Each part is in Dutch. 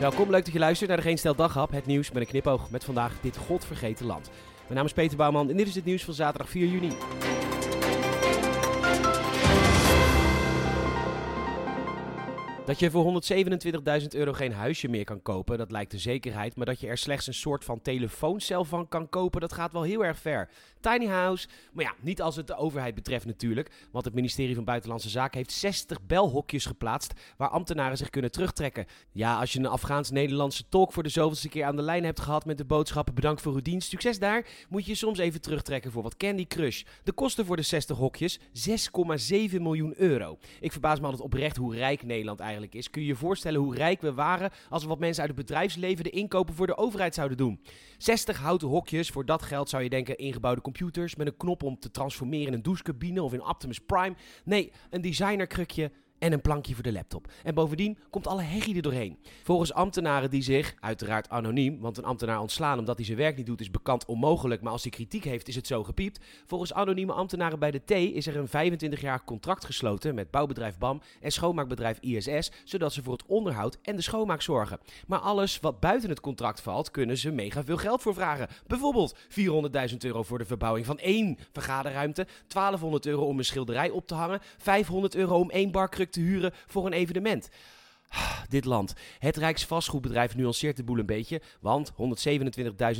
Welkom, leuk dat je luistert naar de Geen Stel Daghap, het nieuws met een knipoog met vandaag dit godvergeten land. Mijn naam is Peter Bouwman en dit is het nieuws van zaterdag 4 juni. Dat je voor 127.000 euro geen huisje meer kan kopen, dat lijkt de zekerheid. Maar dat je er slechts een soort van telefooncel van kan kopen, dat gaat wel heel erg ver. Tiny house, maar ja, niet als het de overheid betreft natuurlijk. Want het ministerie van Buitenlandse Zaken heeft 60 belhokjes geplaatst waar ambtenaren zich kunnen terugtrekken. Ja, als je een Afghaans-Nederlandse tolk voor de zoveelste keer aan de lijn hebt gehad met de boodschappen bedankt voor uw dienst, succes daar, moet je soms even terugtrekken voor wat Candy Crush. De kosten voor de 60 hokjes, 6,7 miljoen euro. Ik verbaas me altijd oprecht hoe rijk Nederland eigenlijk is. Kun je je voorstellen hoe rijk we waren als we wat mensen uit het bedrijfsleven de inkopen voor de overheid zouden doen? 60 houten hokjes, voor dat geld zou je denken ingebouwde computers met een knop om te transformeren in een douchecabine of in Optimus Prime. Nee, een designerkrukje en een plankje voor de laptop. En bovendien komt alle herrie er doorheen. Volgens ambtenaren die zich, uiteraard anoniem, want een ambtenaar ontslaan omdat hij zijn werk niet doet is bekend onmogelijk, maar als hij kritiek heeft is het zo gepiept. Volgens anonieme ambtenaren bij de T is er een 25 jaar contract gesloten met bouwbedrijf BAM en schoonmaakbedrijf ISS, zodat ze voor het onderhoud en de schoonmaak zorgen. Maar alles wat buiten het contract valt, kunnen ze mega veel geld voor vragen. Bijvoorbeeld 400.000 euro voor de verbouwing van één vergaderruimte, 1200 euro om een schilderij op te hangen, 500 euro om één barkruk te huren voor een evenement. Dit land. Het Rijksvastgoedbedrijf nuanceert de boel een beetje, want 127.000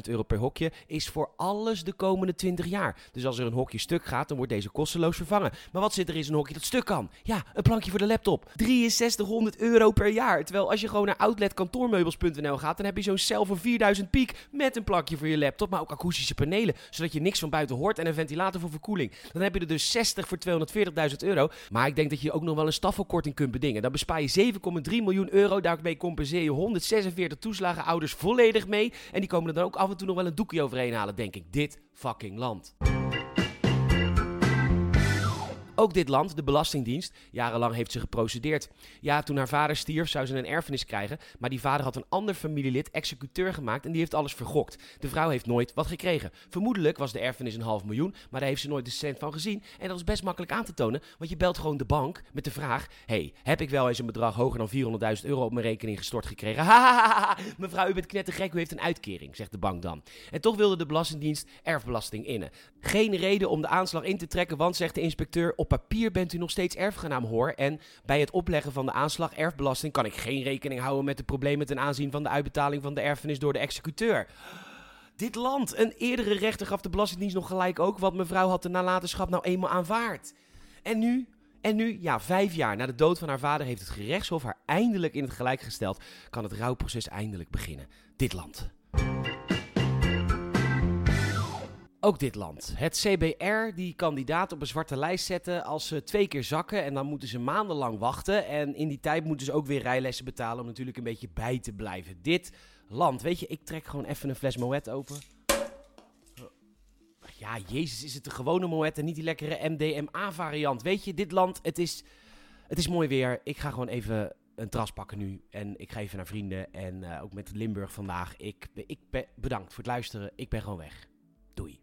euro per hokje is voor alles de komende 20 jaar. Dus als er een hokje stuk gaat, dan wordt deze kosteloos vervangen. Maar wat zit er in zo'n hokje dat stuk kan? Ja, een plankje voor de laptop. 6300 euro per jaar. Terwijl als je gewoon naar outletkantoormeubels.nl gaat, dan heb je zo'n cel voor 4000 piek met een plankje voor je laptop, maar ook akoestische panelen, zodat je niks van buiten hoort en een ventilator voor verkoeling. Dan heb je er dus 60 voor 240.000 euro. Maar ik denk dat je ook nog wel een staffelkorting kunt bedingen. Dan bespaar je 7,3 miljoen euro. Daarmee compenseer je 146 toeslagenouders volledig mee. En die komen er dan ook af en toe nog wel een doekje overheen halen, denk ik. Dit fucking land. Ook dit land, de Belastingdienst, jarenlang heeft ze geprocedeerd. Ja, toen haar vader stierf, zou ze een erfenis krijgen. Maar die vader had een ander familielid executeur gemaakt en die heeft alles vergokt. De vrouw heeft nooit wat gekregen. Vermoedelijk was de erfenis een half miljoen, maar daar heeft ze nooit de cent van gezien. En dat is best makkelijk aan te tonen, want je belt gewoon de bank met de vraag: hey, heb ik wel eens een bedrag hoger dan 400.000 euro op mijn rekening gestort gekregen? Hahaha, mevrouw, u bent knettergek, u heeft een uitkering, zegt de bank dan. En toch wilde de Belastingdienst erfbelasting innen. Geen reden om de aanslag in te trekken, want, zegt de inspecteur, op papier bent u nog steeds erfgenaam hoor. En bij het opleggen van de aanslag erfbelasting kan ik geen rekening houden met de problemen ten aanzien van de uitbetaling van de erfenis door de executeur. Dit land, een eerdere rechter gaf de Belastingdienst nog gelijk ook, want mevrouw had de nalatenschap nou eenmaal aanvaard. En nu, en nu, ja, vijf jaar na de dood van haar vader heeft het gerechtshof haar eindelijk in het gelijk gesteld. Kan het rouwproces eindelijk beginnen. Dit land. Ook dit land. Het CBR die kandidaat op een zwarte lijst zetten als ze twee keer zakken. En dan moeten ze maandenlang wachten. En in die tijd moeten ze ook weer rijlessen betalen om natuurlijk een beetje bij te blijven. Dit land. Weet je, ik trek gewoon even een fles Moet open. Ja, jezus, is het de gewone Moet en niet die lekkere MDMA variant. Weet je, dit land, het is, het is mooi weer. Ik ga gewoon even een tras pakken nu. En ik ga even naar vrienden. En uh, ook met Limburg vandaag. Ik, ik ben bedankt voor het luisteren. Ik ben gewoon weg. Doei.